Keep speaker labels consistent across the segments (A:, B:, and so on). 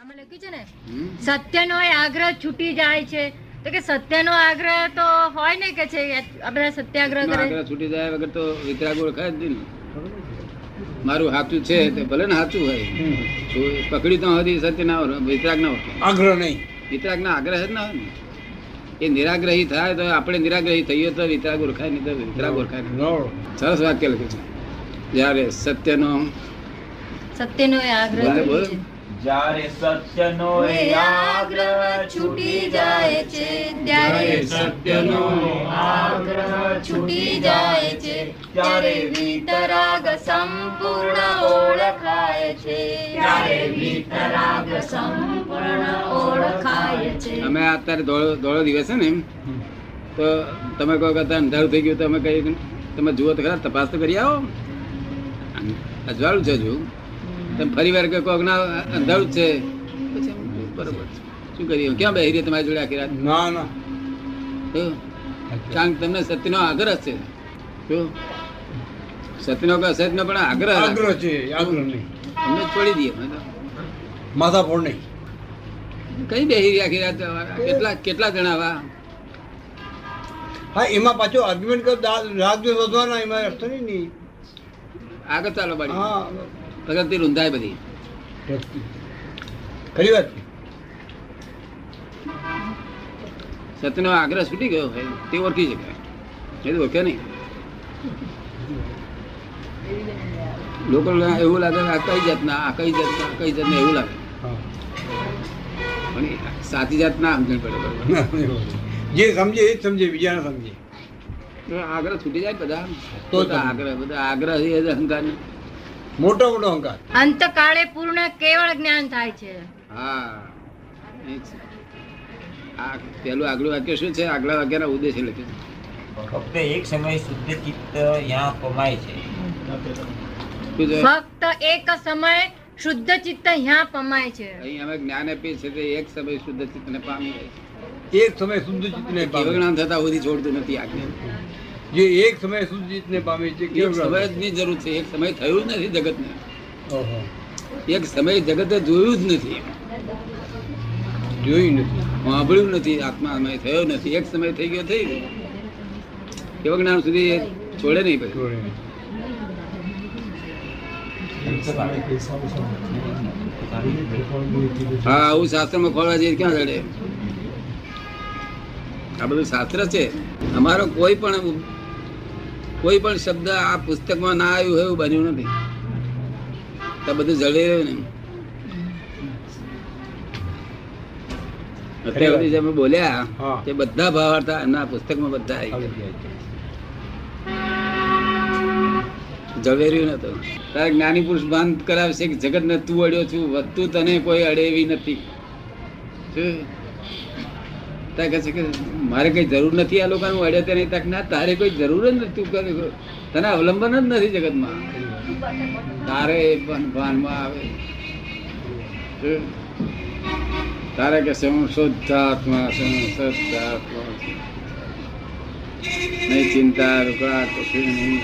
A: આમાં લખ્યું છે ને? સત્યનો આગ્રહ છૂટી જાય છે. તો કે સત્યનો આગ્રહ તો હોય ને કે છે આપણે સત્યાગ્રહ કરે?
B: આગ્રહ છૂટી જાય વગર તો વિતરાગ ઓળખાય જ નહીં મારું સાચું છે તે ભલે ને સાચું હોય. પકડી તો હતી સત્ય ના હોય વિતરાગ ના હોય
C: આગ્રહ નહીં.
B: વિતરાગ ના આગ્રહ જ ના હોય ને. એ નિરાગ્રહી થાય તો આપણે નિરાગ્રહી થઈએ તો વિતરાગ ઓળખાય નહીં તો વિતરાગ ઓળખાય. સરસ વાક્ય લખ્યું છે. જ્યારે સત્યનો
A: સત્યનો આગ્રહ.
D: જ્યારે સત્યનો આગ્રહ છૂટી જાય છે ત્યારે સત્યનો આગ્રહ છૂટી જાય છે ત્યારે વિતરાગ સંપૂર્ણ ઓળખાય છે. ત્યારે વિતરાગ સંપૂર્ણ ઓળખાય છે.
B: અમે અત્યારે ધોળો દિવસ છે ને તો તમે કહો કે અંધારું થઈ ગયું તો અમે કહીએ તમે જુઓ તો ખરા તપાસ તો કરી આવો. અજવાળું છે હજુ. તમે ફરી વાર કોક ના અંધારું છે. પછી બરોબર શું કરીએ? ક્યાં બેહી રહી તમારી જોડે આખી રાત?
C: ના ના.
B: કારણ કે તમને સત્યનો આગ્રહ છે? સત્યનો કે અસત્યનો પણ આગ્રહ?
C: આગ્રહ છે આગ્રહ નહીં.
B: અમને છોડી દઈએ
C: માથા ફોડ નહીં.
B: કઈ બેહી રહી આખી કેટલા કેટલા જણા આવા?
C: હા એમાં પાછો આર્ગ્યુમેન્ટ કર રાગ જો વધવાના એમાં અર્થ નહીં.
B: આગળ ચાલો બાળી.
C: હા.
B: પ્રગતિ રૂંધાય બધી.
C: ખરી વાત?
B: સત્યનો આગ્રહ છૂટી ગયો હોય તે ઓળખી શકાય. એ તો ઓળખે નહીં. લોકો એવું લાગે આ કઈ જાતના આ કઈ જાતના આ કઈ જાતના એવું લાગે. પણ સાચી જાત ના સમજણ પડે
C: જે સમજે એ જ સમજે બીજાને સમજે.
B: આગ્રહ છૂટી જાય બધા.
C: તો
B: આગ્રહ બધા આગ્રહ એ જ અહંકાર.
C: મોટો મોટો અહંકાર.
A: અંતકાળે પૂર્ણ કેવળ જ્ઞાન થાય છે.
B: હા આ પેલું આગલું વાક્ય શું છે? આગલા વાક્યના ઉદ્દેશ્ય લખ્યું
D: ફક્ત એક સમય શુદ્ધ ચિત્ત યાં પમાય છે.
A: ફક્ત એક સમય શુદ્ધ ચિત્ત ત્યાં પમાય છે.
B: અહીં અમે જ્ઞાન આપીએ છીએ કે એક સમય શુદ્ધ ચિત્તને પામી જાય
C: એક સમય શુદ્ધ ચિત્તને પામી
B: જ્ઞાન થતા સુધી છોડતું નથી આજ્ઞા
C: જે એક સમય ચિત્તને પામે છે
B: એક
C: કેવું
B: સમયની જરૂર છે એક સમય થયું જ નથી જગતને. એક સમય જગતે જોયું જ નથી.
C: જોયું નથી.
B: સાંભળ્યું નથી આત્મા સમય થયો નથી. એક સમય થઈ ગયો થઈ ગયો. કેવા જ્ઞાન સુધી એ છોડે નહીં પછી. હા આવું શાસ્ત્રમાં ખોલવા જઈએ ક્યાં જડે? આ બધું શાસ્ત્ર છે. અમારો કોઈ પણ કોઈ પણ શબ્દ આ પુસ્તકમાં ના આવ્યું હોય એવું બન્યું નથી. તો બધું જડી રહ્યું ને. અત્યાર સુધી અમે બોલ્યા તે બધા ભાવ હતા એમના પુસ્તકમાં બધા આવી
C: જાય
B: નતું તારે જ્ઞાની પુરુષ ભાન કરાવશે કે જગત ને તું અડ્યો છું? વધતું તને કોઈ અડેવી નથી. મારે કઈ જરૂર નથી આ લોકોનું અડે તે નહીં તાક ના, તારે કોઈ જરૂર જ નથી તું તને અવલંબન જ નથી જગતમાં. તારે પણ ભાનમાં આવે. તારે કે છે, હું શુદ્ધાત્મા છું શુદ્ધાત્મા છું. નહીં, ચિંતા નહીં.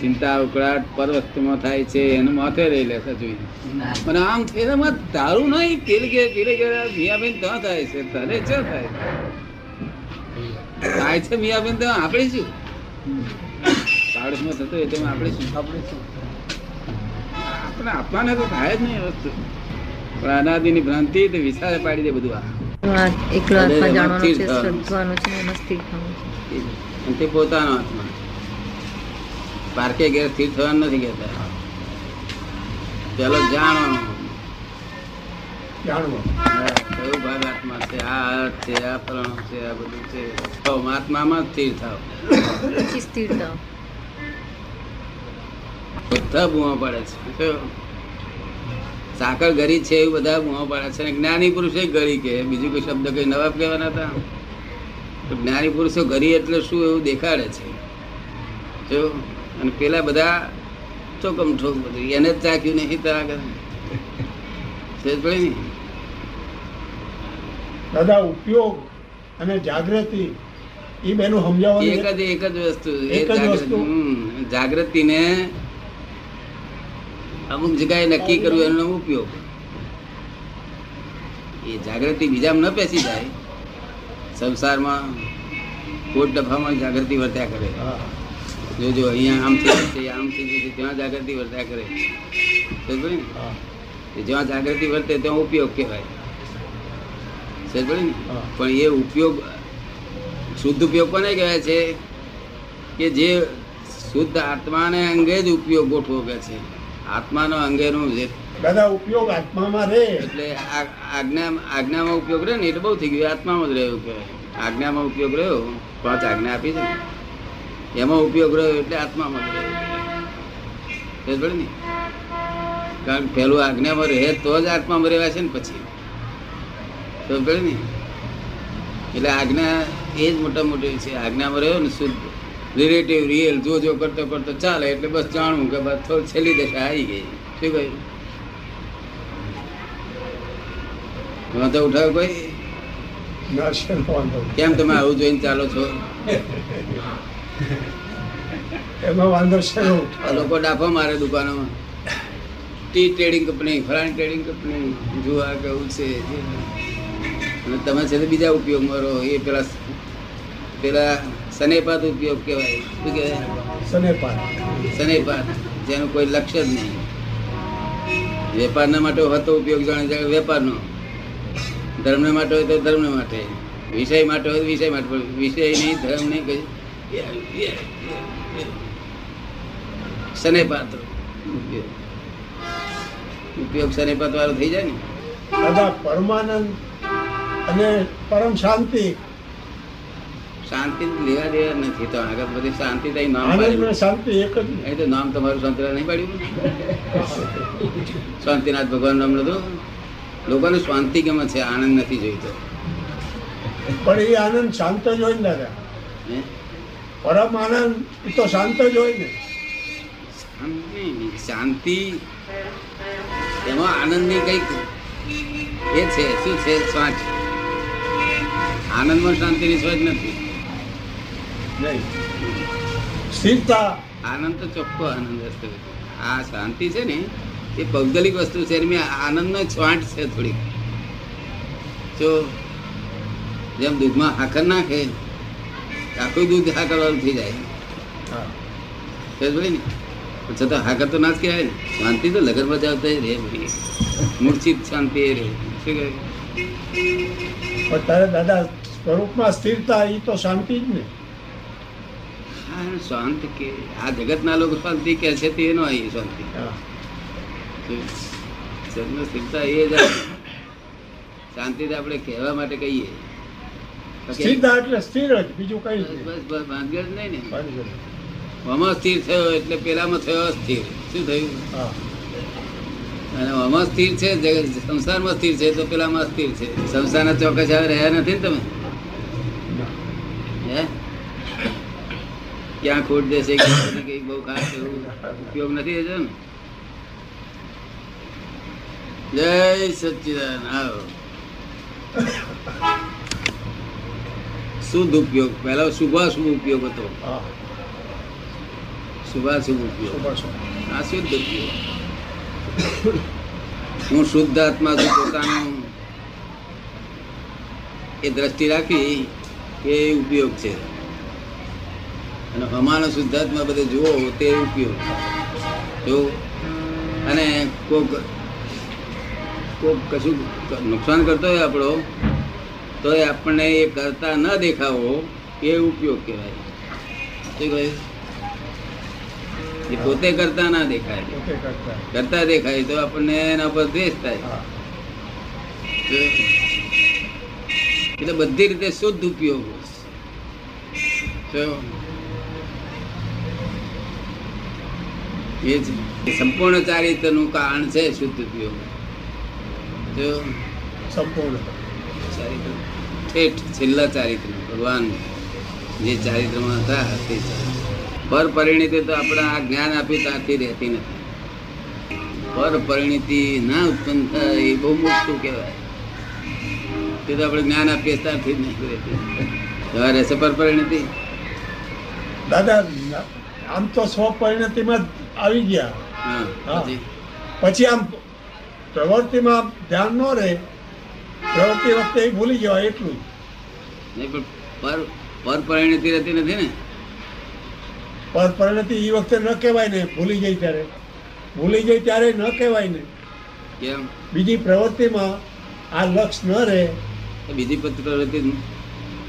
B: ચિંતા ઉકળાટ પર વસ્તુમાં થાય છે, એનું માથે રહી લે જોઈએ અને આમ એનામાં તારું નહીં પેલે કે પેલે કે મિયાબેન ત્યાં થાય છે, તને શું થાય? થાય છે મિયાબેન તો આપણે શું? પાડોશમાં થતો એ તો આપણે શું આપણે શું આપણે આપવાને તો થાય જ નહીં વસ્તુ. પણ અનાદિની ભ્રાંતિ તો વિશાળ પાડી દે બધું આ.
A: એકલો
B: આત્મા જાણવાનો છે,
A: શ્રદ્ધવાનો છે મસ્તી
B: અને તે પોતાનો આત્મા પાર્કે ઘેર સ્થિર થવાનું નથી કહેતા. પેલો જાણવાનું.
C: જાણવું.
B: કયો ભાગ આત્મા છે? આ અર્થ છે આ ફલાણું છે આ બધું છે. તો આત્મામાં જ સ્થિર થાવ
A: સ્થિર થાવ
B: બધા બુમા પાડે છે? સાકર ગરી છે એવું બધા બુમા પાડે છે. અને જ્ઞાની પુરુષે ગરી કે બીજું કોઈ શબ્દ કઈ નવા કહેવાના હતા? જ્ઞાની પુરુષો ગરી એટલે શું એવું દેખાડે છે? જો અને પેલા બધા ચોકમ ઠોક બધું. એને જ ચાખ્યું નહીં તો આગળ ને?
E: દાદા ઉપયોગ અને જાગૃતિ એ બેનું સમજાવવાનું
B: એક જ એક જ વસ્તુ
E: એક જ વસ્તુ.
B: જાગૃતિને અમુક જગ્યાએ નક્કી કરવું એનો ઉપયોગ. એ જાગૃતિ બીજામાં ન પેસી જાય. સંસારમાં કોટ ડફામાં જાગૃતિ વર્ત્યા કરે.
E: જોજો
B: જો જો અહીંયા આમ થઈ આમ થઈ ત્યાં જાગૃતિ વર્ત્યા કરે. જ્યાં જાગૃતિ વર્તે ત્યાં ઉપયોગ કહેવાય. પણ એ ઉપયોગ શુદ્ધ ઉપયોગ કોને કહેવાય છે? કે જે શુદ્ધ આત્માને અંગે જ ઉપયોગ ગોઠવો કે છે. આત્માનો અંગેનો જે
E: દાદા ઉપયોગ આત્મામાં રહે.
B: એટલે આજ્ઞા આજ્ઞામાં ઉપયોગ રહે ને? એટલે બહુ થઈ ગયું. આત્મામાં જ રહ્યો કે આજ્ઞામાં ઉપયોગ રહ્યો? પાંચ આજ્ઞા આપી છે. ને એમાં ઉપયોગ રહ્યો એટલે આત્મામાં જ રહ્યો. ને? કારણ કે પેલું આજ્ઞામાં રહે તો જ આત્મામાં રહેવાય છે ને પછી? સમજ એટલે આજ્ઞા એ જ મોટા મોટી છે. આજ્ઞામાં રહ્યો ને શુદ્ધ. રિલેટિવ રિયલ જો જો કરતો કરતો ચાલે એટલે બસ જાણવું કે બસ થોડી છેલ્લી દશા આવી ગઈ. શું કહ્યું? વાંધો ઉઠાવ કોઈ? કેમ તમે આવું જોઈને ચાલો છો?
E: એમાં વાંધો
B: છે લોકો ડાફો મારે દુકાનોમાં. ટી ટ્રેડિંગ કંપની ફલાણી ટ્રેડિંગ કંપની જોવા કેવું છે. અને તમે છે બીજા ઉપયોગમાં રહો એ પેલા પેલા સનેપાત ઉપયોગ કહેવાય. શું કહેવાય?
E: સનેપાત.
B: સનેપાત. જેનું કોઈ લક્ષ્ય જ નહીં. વેપારના માટે હતો ઉપયોગ જાણે જાણે વેપારનો. ધર્મને માટે હોય તો ધર્મને માટે. વિષય માટે હોય તો વિષય માટે. પણ વિષય નહીં ધર્મ નહીં કઈ. સનેપાત ઉપયોગ. ઉપયોગ સનેપાત વાળો થઈ જાય ને?
E: દાદા પરમાનંદ અને પરમ શાંતિ.
B: શાંતિ લેવા દેવા નથી તો આગળ બધી શાંતિ તો નામ
E: આનંદ શાંતિ એક જ
B: એ તો નામ તમારું શાંતિનાથ નહીં પાડ્યું. શાંતિનાથ ભગવાન નામ નતું લોકોને શાંતિ ગમે છે આનંદ નથી જોઈતો.
E: પણ એ આનંદ શાંત જ હોય ને દાદા? પરમ આનંદ એ તો શાંત જ હોય ને.
B: શાંતિ શાંતિ. એમાં આનંદની કંઈક એ છે શું છે શ્વાસ આનંદમાં શાંતિની શ્વાસ નથી.
E: સ્થિરતા.
B: આનંદ તો ચોખ્ખો આનંદ હશે આ શાંતિ છે ને એ ભૌગોલિક વસ્તુ છે એની આનંદનો છાંટ છે થોડીક. જો જેમ દૂધમાં હાકર નાખે આખું દૂધ હાકર વાળું થઈ જાય. ને. છતાં હાકર તો ના જ કહેવાય ને. શાંતિ તો લગન બજાવતા રે ભાઈ. મૂર્છિત શાંતિ એ રે શું કહે
E: તારે દાદા સ્વરૂપમાં સ્થિરતા એ તો શાંતિ જ ને.
B: હા શાંત કે આ જગતના લોકો શાંતિ કે છે તે નો અહીં શાંતિ. જન્મ સ્થિરતા એ જ શાંતિ આપણે કહેવા માટે કહીએ.
E: સ્થિરતા એટલે સ્થિર જ બીજું કઈ
B: બસ બસ જ નહીં ને. આમાં સ્થિર થયો એટલે પેલામાં થયો અસ્થિર. શું થયું? અને આમાં સ્થિર છે સંસારમાં સ્થિર છે તો પેલામાં સ્થિર છે. સંસારના ચોક્કસ હવે રહ્યા નથી ને તમે
E: ના.
B: હે ક્યાં ખોટ દેશે ક્યાં કઈ બહુ ખાસ ઉપયોગ નથી થતો ને? જય સચિદાન આવો. શુદ્ધ ઉપયોગ પહેલા શુભાશુભ ઉપયોગ હતો. શુભાશુભ ઉપયોગ. આ શુદ્ધ ઉપયોગ. હું શુદ્ધ આત્મા છું પોતાનું. એ દ્રષ્ટિ રાખી કે એ ઉપયોગ છે. અને અમારા શુદ્ધાત્મા બધે જુઓ તે ઉપયોગ. જો અને કોક કોક કશું નુકસાન કરતો હોય આપણો તો એ આપણને એ કરતા ન દેખાવો એ ઉપયોગ કહેવાય. શું કહે? એ પોતે કરતા ના દેખાય.
E: કરતા.
B: કરતા દેખાય તો આપણને એના પર દ્વેષ થાય. એટલે બધી રીતે શુદ્ધ ઉપયોગ. એ જ સંપૂર્ણ ચારિત્રનું કારણ છે શુદ્ધ ઉપયોગ. જો
E: સંપૂર્ણ.
B: ચારિત્ર ઠેઠ છેલ્લા ચારિત્ર ભગવાન જે ચારિત્રમાં હતા તે પર પરિણીતિ તો આપણા આ જ્ઞાન આપી ત્યાંથી રહેતી નથી. પર પરિણીતિ ના ઉત્પન્ન થાય એ બહુ મોટું કહેવાય. તે તો આપણે જ્ઞાન આપીએ ત્યાંથી જ નહીં રહેતી. તમારે રહેશે પર પરિણીતિ?
E: દાદા આમ તો સ્વપરિણતિમાં આવી ગયા.
B: પછી?
E: આમ પ્રવૃત્તિમાં ધ્યાન ન રહે પ્રવૃત્તિ વખતે એ ભૂલી જવાય એટલું
B: નહીં પણ પર પર પરિણતિ રહેતી નથી ને?
E: પર પરિણતિ એ વખતે ન કહેવાય ને ભૂલી જાય ત્યારે. ભૂલી જાય ત્યારે ન કહેવાય ને.
B: કેમ?
E: બીજી પ્રવૃત્તિમાં આ લક્ષ ન રહે.
B: બીજી પ્રવૃત્તિ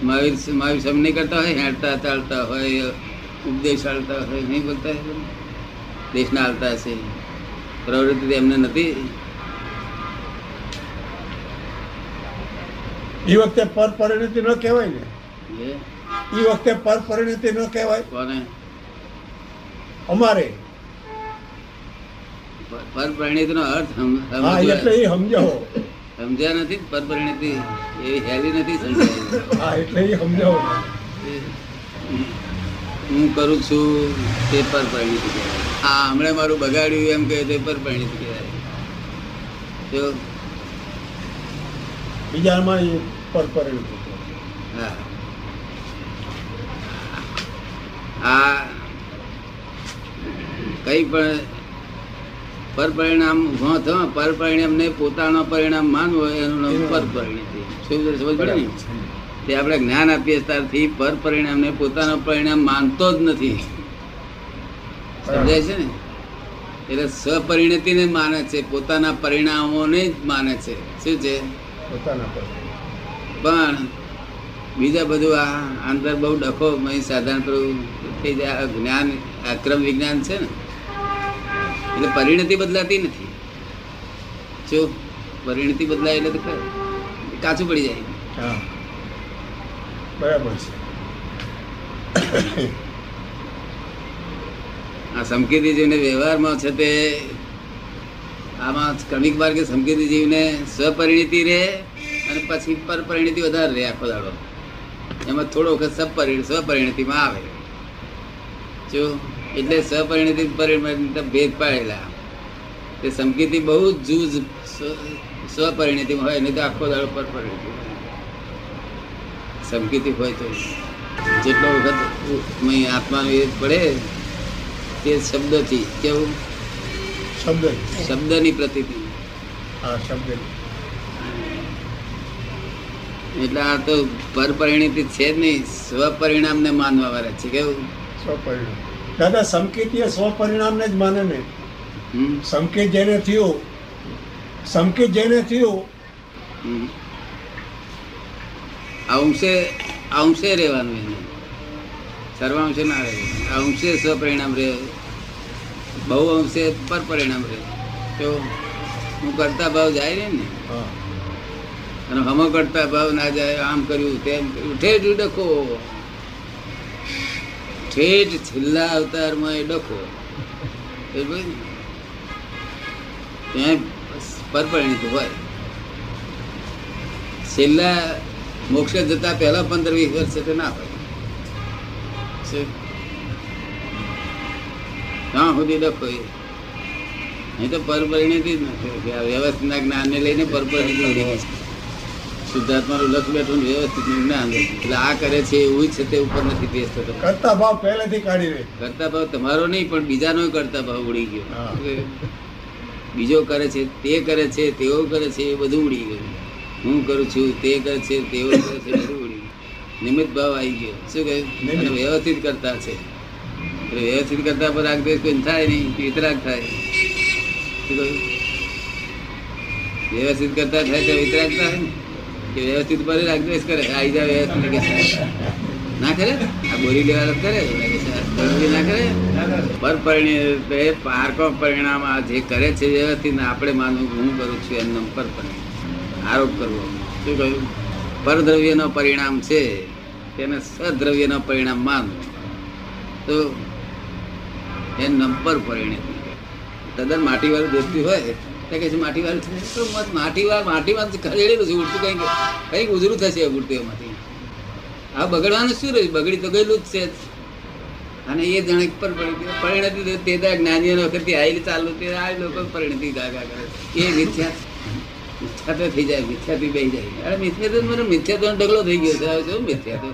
B: મહાવીર મહાવીર સ્વામી નહીં કરતા હોય? હેડતા ચાલતા હોય ઉપદેશ ચાલતા હોય નહીં બોલતા હોય દેશના હાલતા હશે. પ્રવૃત્તિ એમને નથી.
E: એ વખતે પર પરિણતિ ન કહેવાય ને.
B: એ
E: વખતે પર પરિણતિ ન કહેવાય.
B: કોને?
E: અમારે.
B: પર પરિણતિનો અર્થ
E: હા એટલે એ સમજાવો.
B: સમજ્યા નથી પર પરિણતિ? એ હેલી નથી સમજાય
E: હા એટલે એ સમજાવો
B: હું કરું છું તે પર પરિણતિ કહેવાય. હા હમણાં મારું બગાડ્યું એમ કહે તે પર પરિણિત કહેવાય. જો
E: બીજામાં પર પરિણિત
B: હા. આ કઈ પણ પર પરિણામ ઊભો થયો પર પરિણામને પોતાનો પરિણામ માનવો એનું નામ પર પરિણતિ શું સમજ પડે ને તે આપણે જ્ઞાન આપીએ ત્યારથી પર પરિણામને પોતાનો પરિણામ માનતો જ નથી. સમજાય છે ને? એટલે સ્વપરિણતિને ને માને છે પોતાના પરિણામોને જ માને છે. શું છે? પણ બીજા બધું આ અંદર બહુ ડખો સાધારણ પેલું થઈ જાય આ જ્ઞાન આક્રમ વિજ્ઞાન છે ને? એટલે પરિણતિ બદલાતી નથી. જો પરિણતિ બદલાય એટલે તો કાચું પડી જાય.
E: હા. બરાબર છે.
B: આ સમકેતી જીવને વ્યવહારમાં છે તે આમાં ક્રમિક માર્ગે સમકેતી જીવને સ્વપરિણતિ રહે અને પછી પરપરિણતિ વધારે રહે આખો દાડો. એમાં થોડો વખત સપરિણ, સ્વપરિણિતિમાં આવે. જો એટલે સ્વપરિણતિ પરિણિત ભેદ પાડેલા. તે સમકેતી બહુ જ જૂજ સ્વ- હોય, નહીં તો આખો દાડો પરપરિણતિ હોય. સમકેતી હોય તો જેટલો વખત મય આત્માનો એ પડે તે શબ્દથી કેવું?
E: શબ્દ.
B: શબ્દની પ્રતિતિ.
E: હા શબ્દ.
B: એટલે આ તો પરપરિણીતિ છે જ નહીં સ્વપરિણામને માનવા વાળા છે કેવું?
E: સ્વપરિણામ. દાદા સંકેતીય સ્વપરિણામને જ માને ને? સંકેત જેને થયો સંકેત જેને થયો.
B: અંશે અંશે રહેવાનું એને. સર્વાંશે ના રહે અંશે સ્વપરિણામ રહે બહુ અંશે પર પરિણામ રહે. તો હું કરતા ભાવ જાય ને. અને હમો કરતા ભાવ ના જાય આમ કર્યું તેમ કર્યું. ઠેઠ ડખો ઠેઠ છેલ્લા અવતારમાં એ ડખો. પરપરિણિત હોય છેલ્લા મોક્ષ જતા પહેલા પંદર વીસ વર્ષ ના હોય? ત્યાં સુધી ડખો નહીં તો પરપરિણિત જ નથી વ્યવસ્થિતના જ્ઞાનને લઈને પરપરિણિત નથી શુદ્ધાત્માનું લક્ષ બેઠું વ્યવસ્થિત જ્ઞાન એટલે આ કરે છે એવું છે તે ઉપર નથી પેશ થતો
E: કરતા ભાવ પહેલેથી કાઢી દે
B: કરતા ભાવ તમારો નહીં પણ બીજાનો કરતા ભાવ ઉડી ગયો. બીજો કરે છે તે કરે છે તેઓ કરે છે એ બધું ઉડી ગયું. હું કરું છું તે કરે છે તેઓ કરે છે બધું ઉડી ગયું. નિમિત્ત ભાવ આવી ગયો. શું કહ્યું? વ્યવસ્થિત કરતા છે. વ્યવસ્થિત કરતા પર રાગદ્વેષ કોઈ થાય નહીં વિતરાગ થાય. વ્યવસ્થિત કરતા થાય તો વિતરાગ થાય ને? કે વ્યવસ્થિત પર રાગદ્વેષ કરે આવી જાય વ્યવસ્થિત કે ના કરે? આ બોરી લેવા કરે? ના કરે? પર પરિણિત એ પારકો પરિણામ આ જે કરે છે વ્યવસ્થિત આપણે માનવું હું કરું છું એમનો પર પરિણામ. આરોપ કરવો. શું કહ્યું? પરદ્રવ્યનો પરિણામ છે, તેને સદ્રવ્યનો પરિણામ માનવું. તો એ નંબર પરિણતિ તદ્દન માટીવાળું દેખતી હોય તો કે છે, માટીવાળું વાળ માટીવાર માટીમાં ખરેડેલું છે, ઉડતું કંઈક કંઈક ઉજરું થશે ઉડતું એમાંથી. આ બગડવાનું શું રહ્યું? બગડી તો ગયેલું જ છે. અને એ જાણે પર પરિણતિ તે ત્યાં જ્ઞાનીઓ વખતે આવેલી ચાલુ તે આ લોકો પરિણતિ ગાગા કરે એ મિથ્યા મિથ્યા તો થઈ જાય મિથ્યાથી બેસી જાય. અરે મિથ્યા તો મને મિથ્યા તો ઢગલો થઈ ગયો છે. મિથ્યા તો